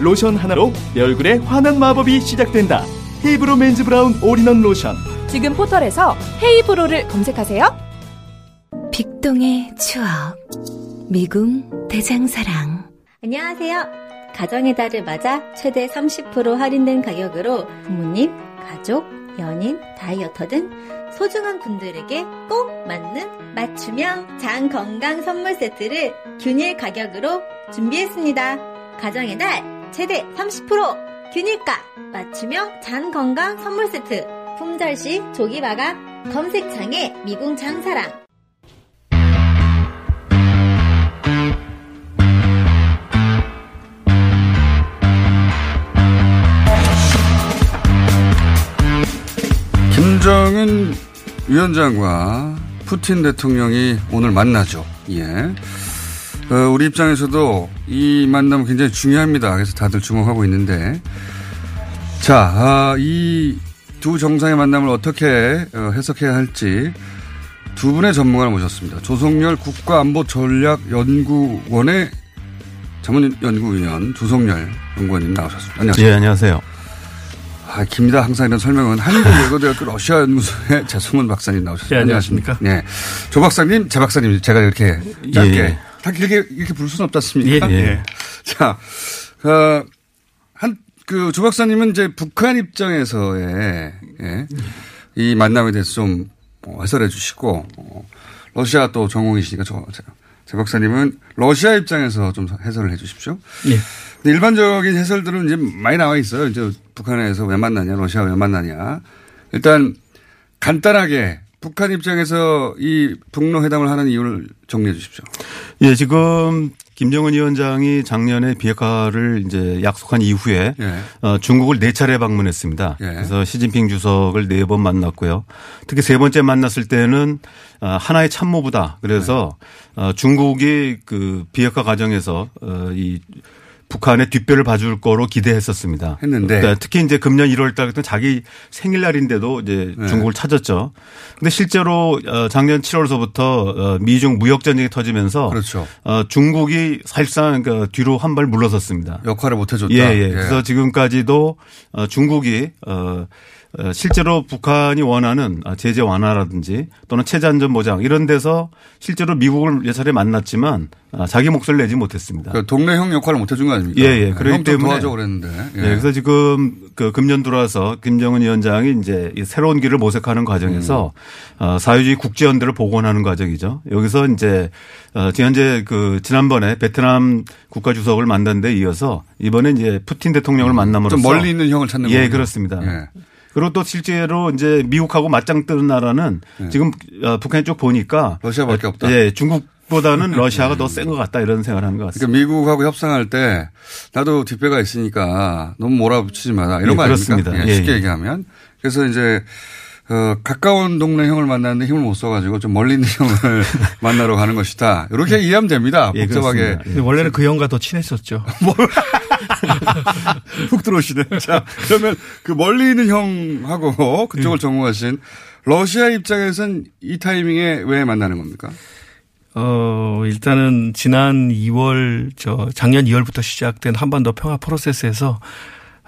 로션 하나로 내 얼굴에 환한 마법이 시작된다. 헤이브로 맨즈 브라운 올인원 로션. 지금 포털에서 헤이브로를 검색하세요. 빅동의 추억. 미궁 대장사랑. 안녕하세요. 가정의 달을 맞아 최대 30% 할인된 가격으로 부모님, 가족, 연인, 다이어터 등 소중한 분들에게 꼭 맞는 맞춤형 장 건강 선물 세트를 균일 가격으로 준비했습니다. 가정의 달 최대 30% 균일가 맞춤형 장 건강 선물 세트 품절시 조기 마감 검색창에 미궁 장사랑 김정은 위원장과 푸틴 대통령이 오늘 만나죠. 예. 어, 우리 입장에서도 이 만남은 굉장히 중요합니다. 그래서 다들 주목하고 있는데. 자, 아, 이두 정상의 만남을 어떻게 어, 해석해야 할지 두 분의 전문가를 모셨습니다. 조성열 국가안보전략연구원의 자문연구위원 조성열 연구원님 나오셨습니다. 안녕하세요. 예, 안녕하세요. 아, 깁니다. 항상 이런 설명은 한국외고대학교 러시아 연구소의 재승훈 박사님 나오셨습니다. 예, 안녕하십니까. 네. 조 박사님, 재 박사님, 제가 이렇게 짧게. 예. 다 길게 이렇게 부를 수는 없지 않습니까? 예, 예. 자, 어, 한, 그, 조 박사님은 이제 북한 입장에서의, 예, 이 만남에 대해서 좀 어, 해설해 주시고, 어, 러시아 또 전공이시니까 저, 제, 재 박사님은 러시아 입장에서 좀 해설을 해 주십시오. 예. 근데 일반적인 해설들은 이제 많이 나와 있어요. 이제 북한에서 왜 만나냐, 러시아 왜 만나냐. 일단 간단하게 북한 입장에서 이 북로 회담을 하는 이유를 정리해 주십시오. 예, 지금 김정은 위원장이 작년에 비핵화를 이제 약속한 이후에 예. 어, 중국을 네 차례 방문했습니다. 예. 그래서 시진핑 주석을 네 번 만났고요. 특히 세 번째 만났을 때는 어, 하나의 참모부다. 그래서 네. 어, 중국이 그 비핵화 과정에서 어, 이 북한의 뒷배를 봐줄 거로 기대했었습니다. 했는데. 그러니까 특히 이제 금년 1월 달 같은 자기 생일날인데도 이제 네. 중국을 찾았죠. 근데 실제로 어, 작년 7월서부터 어, 미중 무역 전쟁이 터지면서 그렇죠. 어, 중국이 사실상 그 뒤로 한 발 물러섰습니다. 역할을 못 해줬다. 예, 예. 그래서 지금까지도 어, 중국이 어, 어, 실제로 북한이 원하는 어, 제재 완화라든지 또는 체제 안전 보장 이런 데서 실제로 미국을 여러 차례 만났지만 아, 자기 몫을 내지 못했습니다. 그 동네 형 역할을 못 해준 거 아닙니까? 예, 예. 네, 그렇기 때문에. 도와줘 그랬는데. 예. 예, 그래서 지금 그 금년 들어와서 김정은 위원장이 이제 이 새로운 길을 모색하는 과정에서 음. 어, 사회주의 국제 연대를 복원하는 과정이죠. 여기서 이제 어, 현재 그 지난번에 베트남 국가 주석을 만난 데 이어서 이번에 이제 푸틴 대통령을 만남으로써 좀 멀리 있는 형을 찾는 예, 거군요. 그렇습니다. 예. 그리고 또 실제로 이제 미국하고 맞짱 뜨는 나라는 지금 어, 북한 쪽 보니까 네. 러시아밖에 없다. 예, 중국 보다는 러시아가 더 센 것 같다 이런 생각을 하는 것 같습니다. 그러니까 미국하고 협상할 때 나도 뒷배가 있으니까 너무 몰아붙이지 마라 이런 예, 거 아닙니까? 그렇습니다. 예, 예, 쉽게 예. 얘기하면 그래서 이제 어, 가까운 동네 형을 만났는데 힘을 못 써가지고 좀 멀리 있는 형을 만나러 가는 것이다. 이렇게 이해하면 됩니다. 예, 복잡하게. 원래는 그 형과 더 친했었죠. 훅 들어오시네. 자, 그러면 그 멀리 있는 형하고 그쪽을 전공하신 러시아 입장에서는 이 타이밍에 왜 만나는 겁니까? 어, 일단은 지난 2월, 저, 작년 2월부터 시작된 한반도 평화 프로세스에서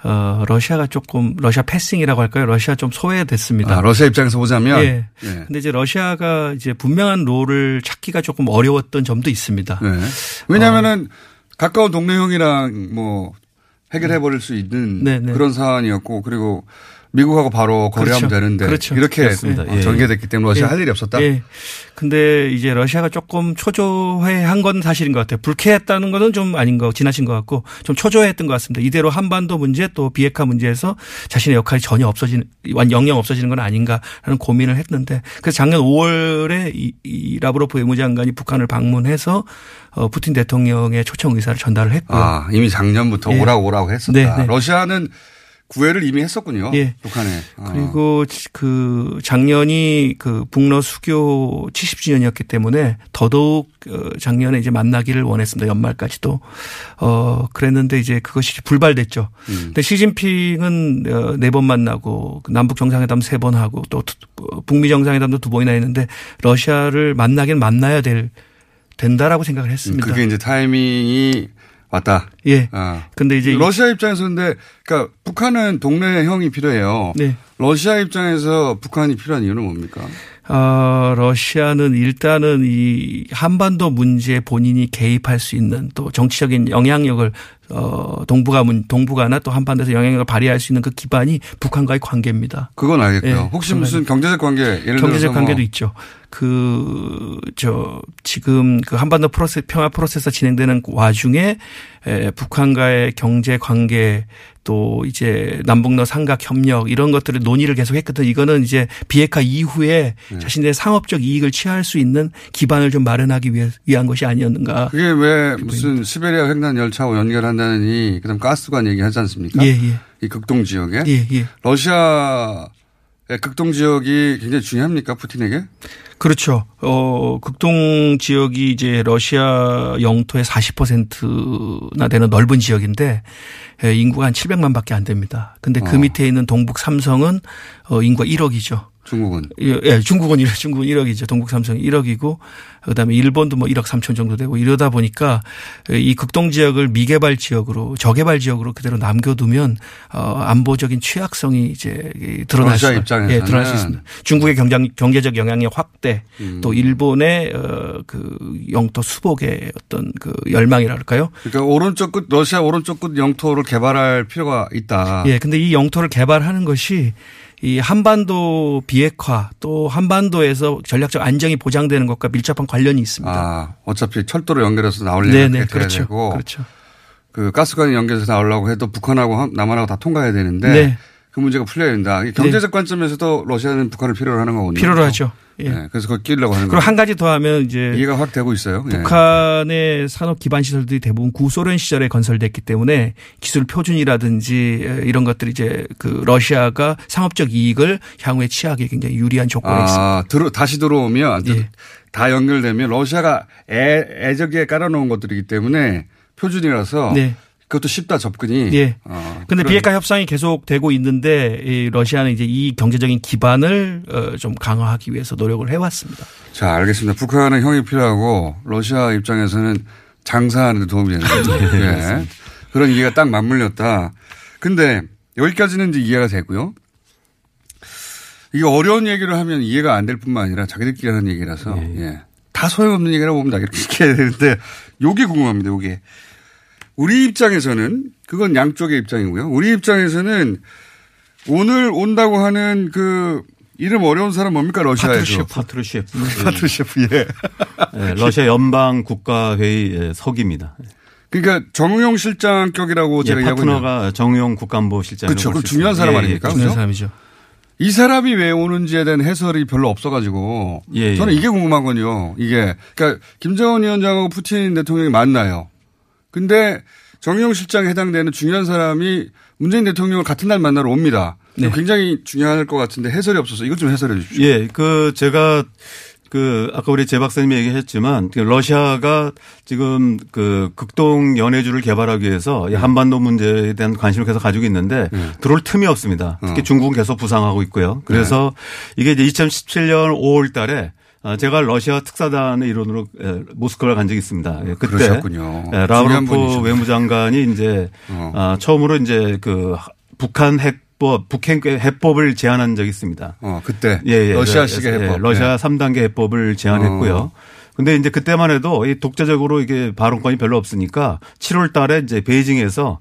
어, 러시아가 조금, 러시아 패싱이라고 할까요? 러시아 좀 소외됐습니다. 아, 러시아 입장에서 보자면. 예. 예. 근데 이제 러시아가 이제 분명한 롤을 찾기가 조금 어려웠던 점도 있습니다. 네. 왜냐하면은 가까운 동네 형이랑 뭐 해결해 버릴 수 있는 네, 네. 그런 사안이었고 그리고 미국하고 바로 거래하면 그렇죠. 되는데 그렇죠. 이렇게 그렇습니다. 어, 예. 전개됐기 때문에 러시아 예. 할 일이 없었다. 예. 근데 이제 러시아가 조금 초조해한 건 사실인 것 같아요. 불쾌했다는 거는 좀 아닌 거 지나친 것 같고 좀 초조했던 것 같습니다. 이대로 한반도 문제 또 비핵화 문제에서 자신의 역할이 전혀 없어지는 완 영영 없어지는 건 아닌가라는 고민을 했는데 그래서 작년 5월에 이, 이 라브로프 외무장관이 북한을 방문해서 어, 푸틴 대통령의 초청 의사를 전달을 했고요. 아, 이미 작년부터 예. 오라고 오라고 했었다. 네, 네. 러시아는 구애를 이미 했었군요. 예. 북한에. 어. 그리고 그 작년이 그 북러 수교 70주년이었기 때문에 더더욱 어, 작년에 이제 만나기를 원했습니다. 연말까지도. 어, 그랬는데 이제 그것이 불발됐죠. 음. 근데 시진핑은 어, 네번 만나고 그 남북 정상회담 세 번 하고 또 북미 정상회담도 두 번이나 했는데 러시아를 만나긴 만나야 될 된다라고 생각을 했습니다. 음, 그게 이제 타이밍이 왔다. 예. 아. 근데 이제 러시아 입장에서 근데 그러니까 북한은 동네 형이 필요해요. 네. 러시아 입장에서 북한이 필요한 이유는 뭡니까? 어, 러시아는 일단은 이 한반도 문제에 본인이 개입할 수 있는 또 정치적인 영향력을 어, 동북아 문, 동북아나 또 한반도에서 영향력을 발휘할 수 있는 그 기반이 북한과의 관계입니다. 그건 알겠고요. 예, 혹시 무슨 경제적 관계 예를 경제적 들어서 관계도 뭐 있죠. 그, 저, 지금 그 한반도 프로세스, 평화 프로세스가 진행되는 와중에 에, 북한과의 경제 관계 또 이제 남북러 삼각 협력 이런 것들을 논의를 계속 했거든. 이거는 이제 비핵화 이후에 네. 자신의 상업적 이익을 취할 수 있는 기반을 좀 마련하기 위해, 위한 것이 아니었는가. 그게 왜 무슨 시베리아 횡단 열차와 연결한다느니 그다음 가스관 얘기하지 않습니까? 예, 예. 이 극동 지역에 예, 예. 러시아의 극동 지역이 굉장히 중요합니까 푸틴에게? 그렇죠. 어, 극동 지역이 이제 러시아 영토의 40%나 되는 넓은 지역인데 예, 인구가 한 700만 밖에 안 됩니다. 근데 그 어. 밑에 있는 동북 삼성은 어, 인구가 1억이죠. 중국은 예, 예, 중국은 1억, 중국은 1억이죠. 동북 삼성이 1억이고 그다음에 일본도 뭐 1억 3천 정도 되고 이러다 보니까 이 극동 지역을 미개발 지역으로 저개발 지역으로 그대로 남겨두면 어, 안보적인 취약성이 이제 드러날 수. 예, 드러날 수 있습니다. 중국의 경장, 경제적 영향력 확대 음. 또 일본의 어, 그 영토 수복의 어떤 그 열망이라 할까요? 그러니까 오른쪽 끝 러시아 오른쪽 끝 영토를 개발할 필요가 있다. 예, 근데 이 영토를 개발하는 것이 이 한반도 비핵화 또 한반도에서 전략적 안정이 보장되는 것과 밀접한 관련이 있습니다. 아, 어차피 철도로 연결해서 나오려면 네네, 그렇게 돼야 그렇죠. 되고 그렇죠. 그 가스관이 연결해서 나오려고 해도 북한하고 한- 남한하고 다 통과해야 되는데 네. 그 문제가 풀려야 된다. 이 경제적 관점에서도 러시아는 북한을 필요로 하는 거거든요. 필요로 하죠. 예. 네, 그래서 그걸 끼려고 하는 그리고 거예요. 한 가지 더 하면 이제 이해가 확 되고 있어요. 예. 북한의 산업 기반 시설들이 대부분 구소련 시절에 건설됐기 때문에 기술 표준이라든지 이런 것들이 이제 그 러시아가 상업적 이익을 향후에 취하기에 굉장히 유리한 조건이 있습니다. 아, 들어, 다시 들어오면 예. 다 연결되면 러시아가 애, 애적에 깔아놓은 것들이기 때문에 표준이라서 네. 그것도 쉽다 접근이. 예. 어, 근데 그런- 비핵화 협상이 계속되고 있는데 이 러시아는 이제 이 경제적인 기반을 어, 좀 강화하기 위해서 노력을 해왔습니다. 자, 알겠습니다. 북한은 형이 필요하고 러시아 입장에서는 장사하는 데 도움이 되는 거죠. 네, 예. 그런 이해가 딱 맞물렸다. 근데 여기까지는 이제 이해가 되고요. 이게 어려운 얘기를 하면 이해가 안 될 뿐만 아니라 자기들끼리 하는 얘기라서 예. 다 소용없는 얘기라고 봅니다. 이렇게 해야 되는데 요게 궁금합니다. 요게. 우리 입장에서는 그건 양쪽의 입장이고요. 우리 입장에서는 오늘 온다고 하는 그 이름 어려운 사람 뭡니까 러시아에서 파트루셰프. 파트루셰프 예. 예, 러시아 연방 국가안보회의 예, 서기입니다. 그러니까 정의용 실장격이라고 예, 제가 이야기하고 있는 파트너가 정의용 국가안보 실장. 그렇죠. 그 중요한 사람 아닙니까? 중요한 그죠? 사람이죠. 이 사람이 왜 오는지에 대한 해설이 별로 없어가지고 예, 예. 저는 이게 궁금하거든요. 이게 그러니까 김정은 위원장하고 푸틴 대통령이 만나요. 근데 정용 실장에 해당되는 중요한 사람이 문재인 대통령을 같은 날 만나러 옵니다. 네. 굉장히 중요할 것 같은데 해설이 없어서 이것 좀 해설해 주십시오. 예, 그 제가 그 아까 우리 제 박사님이 얘기했지만 그 러시아가 지금 그 극동 연해주를 개발하기 위해서 이 한반도 문제에 대한 관심을 계속 가지고 있는데 들어올 틈이 없습니다. 특히 어. 중국은 계속 부상하고 있고요. 그래서 이게 이제 2017년 5월 달에 아, 제가 러시아 특사단의 일원으로 에, 모스크바를 간 적이 있습니다. 예, 그때 그러셨군요. 예, 라브로프. 외무장관이 이제 어. 아, 처음으로 이제 그 북한 핵법, 북핵 해법을 제안한 적이 있습니다. 어, 그때 예, 예. 러시아식의 예, 해법. 러시아 예. 3단계 해법을 제안했고요. 어. 근데 이제 그때만 해도 이 독자적으로 이게 발언권이 별로 없으니까 7월 달에 이제 베이징에서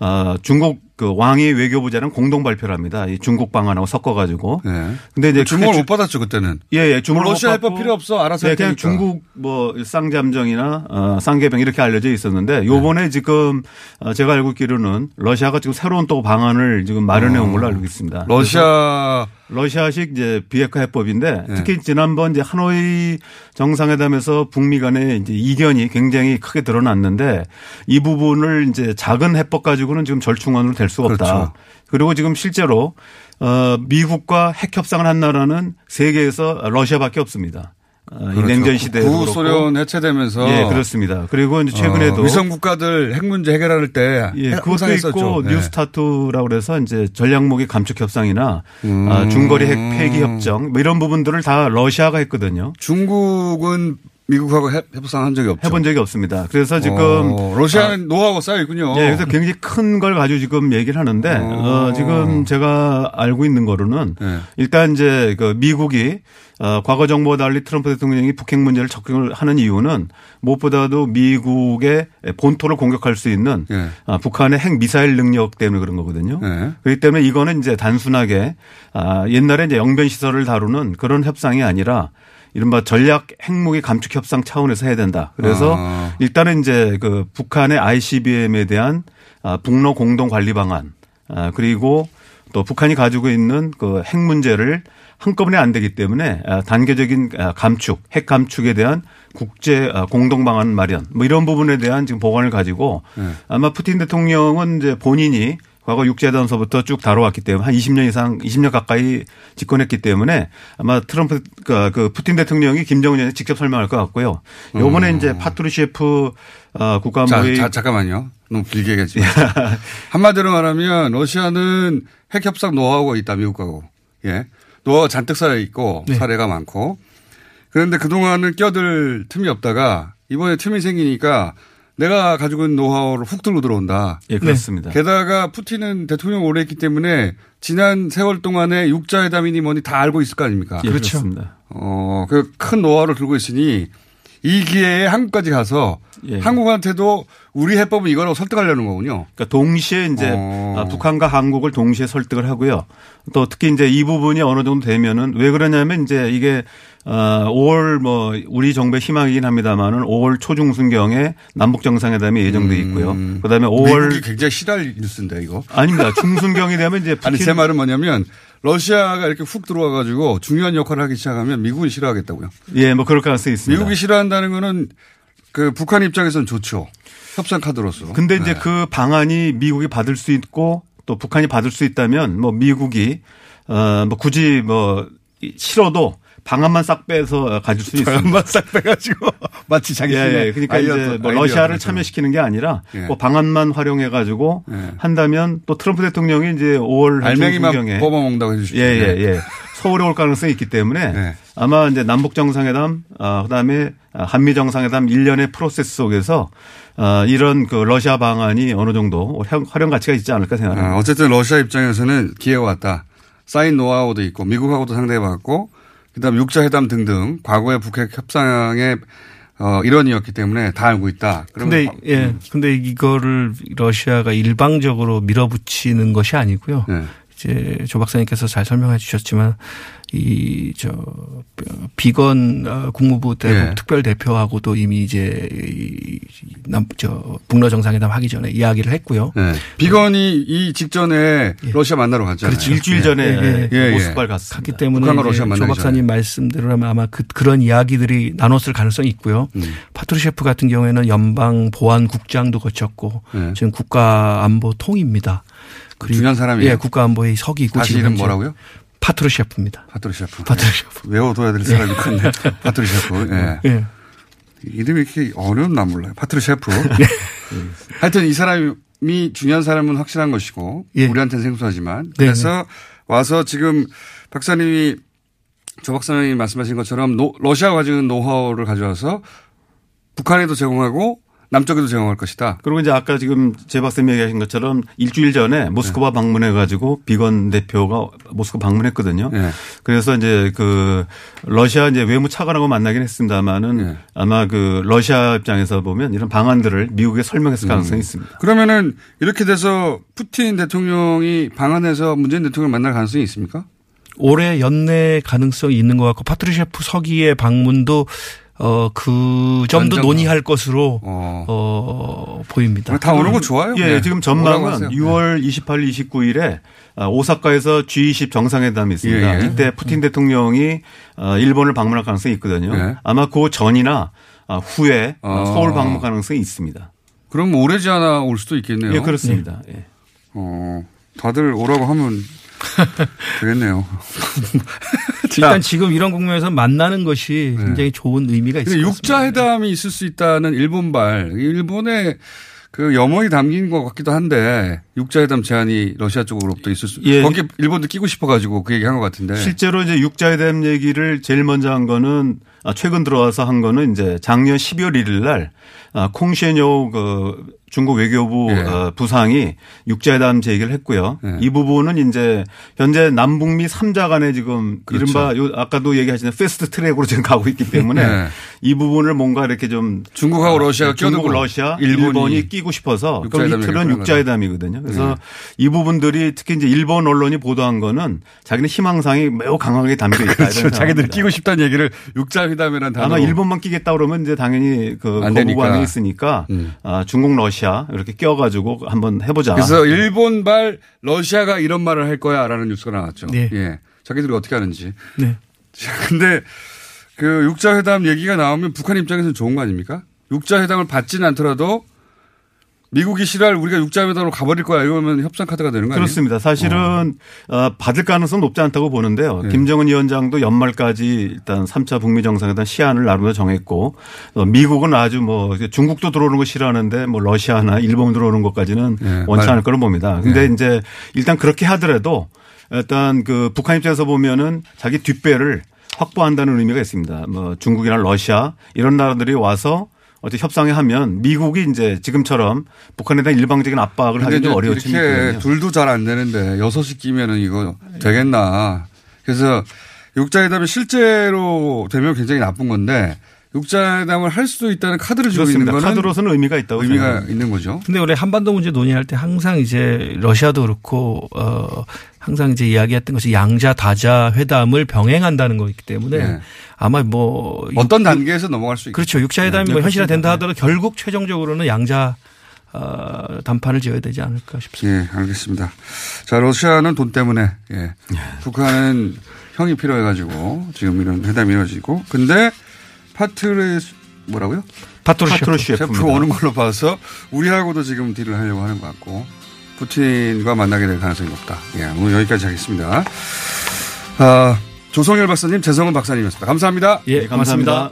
어, 중국 그 왕위 외교부장은 공동 발표를 합니다. 이 중국 방안하고 섞어가지고. 네. 근데 이제 주목을 그게 못 받았죠 그때는. 예, 예. 주목을 뭐 러시아 못 해법 받고 필요 없어 알아서 네, 할 그냥. 중국 뭐 쌍잠정이나 어, 쌍계병 이렇게 알려져 있었는데 요번에 네. 지금 어, 제가 알고 있기로는 러시아가 지금 새로운 또 방안을 지금 마련해 온 걸로 알고 있습니다. 러시아 러시아식 이제 비핵화 해법인데 네. 특히 지난번 이제 하노이 정상회담에서 북미 간의 이제 이견이 굉장히 크게 드러났는데 이 부분을 이제 작은 해법 가지고는 지금 절충안으로 될 수가 없다. 그렇죠. 그리고 지금 실제로 어 미국과 핵 협상을 한 나라는 세계에서 러시아밖에 없습니다. 어, 이 그렇죠. 냉전 시대에도 그렇고. 구소련 해체되면서 예, 그렇습니다. 그리고 이제 최근에도 어, 위성 국가들 핵 문제 해결할 때 예, 그것도. 있고 네. 뉴스타트라고 그래서 이제 전략무기 감축 협상이나 음. 아, 중거리 핵 폐기 협정 뭐 이런 부분들을 다 러시아가 했거든요. 중국은 미국하고 해- 협상 한 적이 없죠. 해본 적이 없습니다. 그래서 지금 어, 러시아는 노하우가 쌓여 있군요. 예, 그래서 굉장히 큰 걸 가지고 지금 얘기를 하는데 어, 지금 제가 알고 있는 거로는 네. 일단 이제 그 미국이 어, 과거 정부와 달리 트럼프 대통령이 북핵 문제를 적극을 하는 이유는 무엇보다도 미국의 본토를 공격할 수 있는 예. 아, 북한의 핵 미사일 능력 때문에 그런 거거든요. 네. 그렇기 때문에 이거는 이제 단순하게 아, 옛날에 이제 영변 시설을 다루는 그런 협상이 아니라 이른바 전략 핵무기 감축 협상 차원에서 해야 된다. 그래서 아. 일단은 이제 그 북한의 ICBM에 대한 아, 북러 공동 관리 방안 아, 그리고 또 북한이 가지고 있는 그 핵 문제를 한꺼번에 안 되기 때문에 아, 단계적인 아, 감축, 핵 감축에 대한 국제 아, 공동 방안 마련 뭐 이런 부분에 대한 지금 보관을 가지고 네. 아마 푸틴 대통령은 이제 본인이 과거 육제단서부터 쭉 다뤄왔기 때문에 한 20년 이상, 20년 가까이 집권했기 때문에 아마 트럼프, 그, 그 푸틴 대통령이 김정은 위원에 직접 설명할 것 같고요. 요번에 음. 이제 파트루셰프 어, 자, 국가안보회 자, 잠깐만요. 너무 길게 얘기하지. 한마디로 말하면 러시아는 핵 협상 노하우가 있다 미국하고. 예. 노하우가 잔뜩 쌓여 있고 네. 사례가 많고. 그런데 그동안은 껴들 틈이 없다가 이번에 틈이 생기니까 내가 가지고 있는 노하우를 훅 들고 들어온다. 예, 그렇습니다. 게다가 푸틴은 대통령 오래 했기 때문에 지난 세월 동안에 육자회담이니 뭐니 다 알고 있을 거 아닙니까? 예, 그렇습니다. 어, 그 큰 노하우를 들고 있으니 이 기회에 한국까지 가서 예. 한국한테도 우리 해법은 이거라고 설득하려는 거군요. 그러니까 동시에 이제 어. 아, 북한과 한국을 동시에 설득을 하고요. 또 특히 이제 이 부분이 어느 정도 되면은 왜 그러냐면 이제 이게 어 5월 뭐 우리 정부의 희망이긴 합니다만은 5월 초중순경에 남북 정상회담이 예정돼 있고요. 그다음에 5월 음. 미국이 굉장히 싫어할 뉴스인데 이거. 아닙니다. 중순경이 되면 이제 아니 제 말은 뭐냐면 러시아가 이렇게 훅 들어와 가지고 중요한 역할을 하기 시작하면 미국이 싫어하겠다고요. 예, 뭐 그럴 가능성이 있습니다. 미국이 싫어한다는 거는 그 북한 입장에서는 좋죠. 협상 카드로서. 근데 이제 네. 그 방안이 미국이 받을 수 있고 또 북한이 받을 수 있다면 뭐 미국이 어뭐 굳이 뭐 싫어도 방안만 싹 빼서 가질 수 있습니다. 방안만 싹 빼가지고 마치 자기네 예, 예. 그러니까 아이디어- 이제 뭐 러시아를. 참여시키는 게 아니라 예. 그 방안만 활용해 가지고 예. 한다면 또 트럼프 대통령이 이제 5월 알맹이만 뽑아먹는다고 해주십시오. 예, 예, 네. 예. 서울에 올 가능성이 있기 때문에 네. 아마 이제 남북 정상회담, 아, 그다음에 한미 정상회담 일련의 프로세스 속에서 아, 이런 그 러시아 방안이 어느 정도 활용- 활용 가치가 있지 않을까 생각합니다. 아, 어쨌든 러시아 입장에서는 기회가 왔다. 쌓인 노하우도 있고 미국하고도 상대해 봤고 그다음 육자 회담 등등 과거의 북핵 협상의 어, 일원이었기 때문에 다 알고 있다. 그러면 예, 근데 이거를 러시아가 일방적으로 밀어붙이는 것이 아니고요. 네. 이제 조 박사님께서 잘 설명해 주셨지만 이 저 비건 어, 국무부 대북 네. 특별 대표하고도 이미 이제 남저 북러 정상회담 하기 전에 이야기를 했고요. 네. 비건이 이 직전에 러시아 만나러 갔잖아요. 예. 그렇죠. 일주일 전에 예, 예. 모스크바를 갔습니다. 갔기 때문에 조 박사님 말씀대로라면 아마 그, 그런 이야기들이 나눴을 가능성이 있고요. 음. 파트루셰프 같은 경우에는 연방 보안국장도 거쳤고 네. 지금 국가안보 통입니다. 중요한 사람이에요? 예, 국가안보회의 서기고 다시 지금 이름 뭐라고요? 파트루셰프입니다. 파트루셰프. 파트루셰프. 외워둬야 될 사람인데. 파트루셰프. 예. 예. 이름이 이렇게 어려운지 나 몰라요. 파트루셰프. 하여튼 이 사람이 중요한 사람은 확실한 것이고 예. 우리한테는 생소하지만 네, 그래서 와서 지금 박사님이 조 박사님이 말씀하신 것처럼 노- 러시아가 가지고 있는 노하우를 가져와서 북한에도 제공하고 남쪽에도 제공할 것이다. 그리고 이제 아까 지금 제 박사님 얘기하신 것처럼 일주일 전에 모스크바 방문해 가지고 비건 대표가 모스크바 방문했거든요. 네. 그래서 이제 그 러시아 이제 외무 차관하고 만나긴 했습니다만은 네. 아마 그 러시아 입장에서 보면 이런 방안들을 미국에 설명했을 가능성이 음. 있습니다. 그러면은 이렇게 돼서 푸틴 대통령이 방한해서 문재인 대통령 만날 가능성이 있습니까? 올해 연내 가능성이 있는 것 같고 파트르셰프 서기의 방문도 어, 그 점도 논의할 것으로 어, 보입니다. 다 오는 거 좋아요. 예, 네. 지금. 전망은 6월 28일, 29일에 아, 오사카에서 G20 정상회담이 있습니다. 예, 예. 이때 푸틴 대통령이 어, 일본을 방문할 가능성이 있거든요. 예. 아마 그 전이나 아, 후에 아. 서울 방문 가능성이 있습니다. 그럼 오래지 않아 올 수도 있겠네요. 예, 그렇습니다. 예. 어, 다들 오라고 하면 되겠네요. 일단 지금 이런 국면에서 만나는 것이 굉장히 좋은 의미가 같습니다. 육자회담이 있을 수 있다는 일본발, 일본의 그 염원이 담긴 것 같기도 한데 육자회담 제안이 러시아 쪽으로부터 있을 수. 예. 거기 일본도 끼고 싶어가지고 그 얘기 한 것 같은데. 실제로 이제 대한 얘기를 제일 먼저 한 거는 아, 최근 들어와서 한 거는 이제 작년 12월 1일 날 아, 콩시엔요 그 중국 외교부 예. 어, 부상이 육자회담 제기를 했고요. 예. 이 부분은 이제 현재 남북미 3자 간에 지금 그렇죠. 이른바 요 아까도 얘기하신 패스트 트랙으로 지금 가고 있기 때문에 예. 이 부분을 뭔가 이렇게 좀 중국하고 아, 러시아가 중국, 껴두고 러시아, 일본이 일본이, 끼고 싶어서 그럼 이 틀은 육자회담이거든요. 그래서 네. 이 부분들이 특히 이제 일본 언론이 보도한 거는 자기는 희망사항이 매우 강하게 담겨 있다. 그렇죠. 자기들이. 끼고 싶다는 얘기를 육자회담 이라는 단어. 아마 일본만 끼겠다 그러면 이제 당연히 그건 거부. 반응이 있으니까 아, 중국, 러시아 이렇게 껴가지고 한번 해보자. 그래서 일본발 러시아가 이런 말을 할 거야라는 뉴스가 나왔죠. 네. 예. 자기들이 어떻게 하는지. 네. 자, 근데 그 육자회담 얘기가 나오면 북한 입장에서는 좋은 거 아닙니까? 육자회담을 받지는 않더라도 미국이 싫어할 우리가 육자회담으로 가버릴 거야 이러면 협상 카드가 되는 거 아니에요? 그렇습니다. 사실은 어, 받을 가능성은 높지 않다고 보는데요. 네. 김정은 위원장도 연말까지 일단 3차 북미 정상회담 시한을 나름대로 정했고 어, 미국은 아주 뭐 중국도 들어오는 거 싫어하는데 뭐 러시아나 일본 들어오는 것까지는 네, 원치 말- 않을 거로 봅니다. 근데 네. 이제 일단 그렇게 하더라도 일단 그 북한 입장에서 보면은 자기 뒷배를 확보한다는 의미가 있습니다. 뭐 중국이나 러시아 이런 나라들이 와서 어떻게 협상에 하면 미국이 이제 지금처럼 북한에 대한 일방적인 압박을 근데 하기 좀 이제 어려워질 이렇게. 둘도 잘 안 되는데 여섯이 끼면은 이거 되겠나. 그래서 육자회담이 실제로 되면 굉장히 나쁜 건데 육자회담을 할 수도 있다는 카드를 주고 있는 그렇습니다. 거는 카드로서는 의미가 있다고 의미가 생각합니다. 있는 거죠. 근데 원래 한반도 문제 논의할 때 항상 이제 러시아도 그렇고 어 항상 이제 이야기했던 것이 양자 다자 회담을 병행한다는 거기 때문에 네. 아마 뭐 어떤 단계에서 넘어갈 수. 그렇죠. 육자회담이 네, 뭐 현실화 된다 그렇습니다. 하더라도 결국 최종적으로는 양자 어, 담판을 지어야 되지 않을까 싶습니다. 예, 알겠습니다. 자, 러시아는 돈 때문에, 예. 북한은 형이 필요해가지고 지금 이런 회담이 이루어지고. 근데 파트르, 뭐라고요? 파트르셰프. 셰프 오는 걸로 봐서 우리하고도 지금 딜을 하려고 하는 것 같고. 푸틴과 만나게 될 가능성이 높다. 예, 오늘 여기까지 하겠습니다. 아, 조성열 박사님, 재성은 박사님이었습니다. 감사합니다. 예, 고맙습니다.